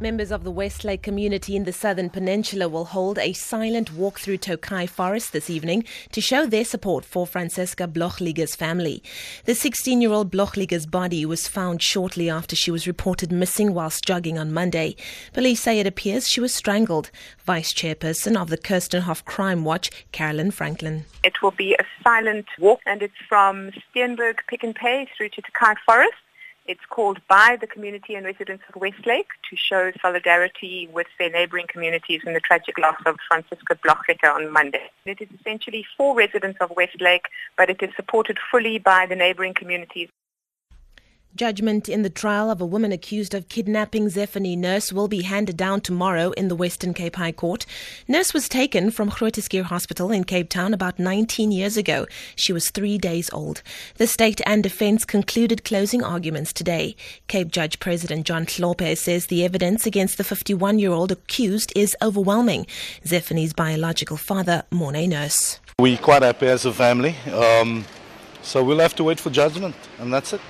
Members of the Westlake community in the Southern Peninsula will hold a silent walk through Tokai Forest this evening to show their support for Franziska Blochliger's family. The 16 year old Blochliger's body was found shortly after she was reported missing whilst jogging on Monday. Police say it appears she was strangled. Vice chairperson of the Kirstenhof Crime Watch, Carolyn Franklin. It will be a silent walk and it's from Steenberg Pick and Pay through to Tokai Forest. It's called by the community and residents of Westlake to show solidarity with their neighbouring communities in the tragic loss of Franziska Blochliger on Monday. It is essentially for residents of Westlake, but it is supported fully by the neighbouring communities. Judgment in the trial of a woman accused of kidnapping Zephany Nurse will be handed down tomorrow in the Western Cape High Court. Nurse was taken from Groote Schuur Hospital in Cape Town about 19 years ago. She was three days old. The state and defense concluded closing arguments today. Cape Judge President John Hlophe says the evidence against the 51 year old accused is overwhelming. Zephany's biological father, Morne Nurse. We're quite happy as a family. Um, so we'll have to wait for judgment, and that's it.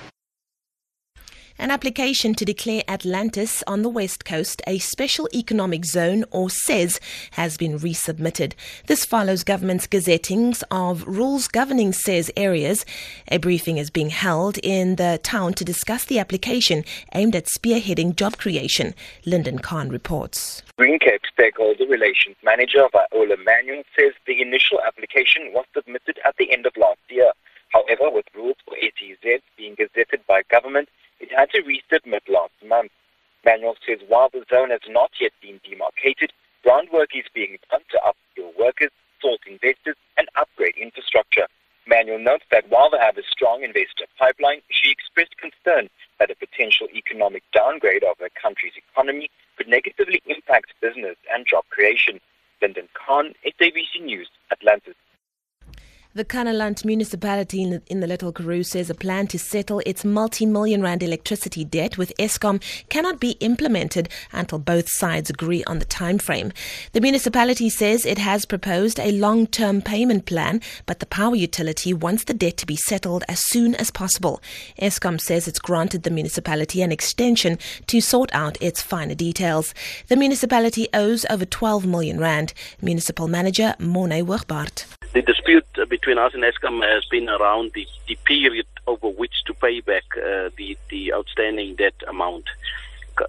An application to declare Atlantis on the west coast a special economic zone or SEZ has been resubmitted. This follows government's gazettings of rules governing SEZ areas. A briefing is being held in the town to discuss the application aimed at spearheading job creation. Lyndon Khan reports. Green Cape Stakeholder Relations Manager Viola Manuel says the initial application was submitted at the end of last year. However, with rules for ATZ being gazetted by government, it had to resubmit last month. Manuel says while the zone has not yet been demarcated, groundwork is being done to upskill workers, source investors, and upgrade infrastructure. Manuel notes that while they have a strong investor pipeline, she expressed concern that a potential economic downgrade of the country's economy could negatively impact business and job creation. Lyndon Khan, SABC News, Atlantis. The Kannaland municipality in the, in the, Little Karoo says a plan to settle its multi-million rand electricity debt with Eskom cannot be implemented until both sides agree on the time frame. The municipality says it has proposed a long-term payment plan, but the power utility wants the debt to be settled as soon as possible. Eskom says it's granted the municipality an extension to sort out its finer details. The municipality owes over 12 million rand. Municipal manager Morne Wigbart. The dispute between us and Eskom has been around the, the period over which to pay back uh, the, the outstanding debt amount.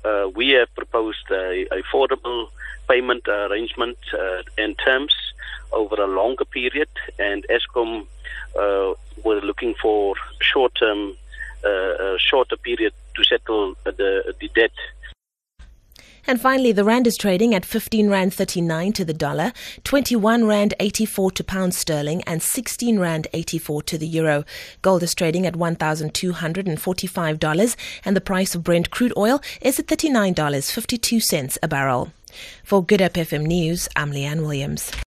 Uh, we have proposed a, affordable payment arrangement uh, and terms over a longer period, and Eskom uh, were looking for short-term, uh, shorter period to settle the, the debt and finally, the rand is trading at 15 rand 39 to the dollar, 21 rand 84 to pound sterling, and 16 rand 84 to the euro. Gold is trading at $1,245, and the price of Brent crude oil is at $39.52 a barrel. For Good Hope FM News, I'm Leanne Williams.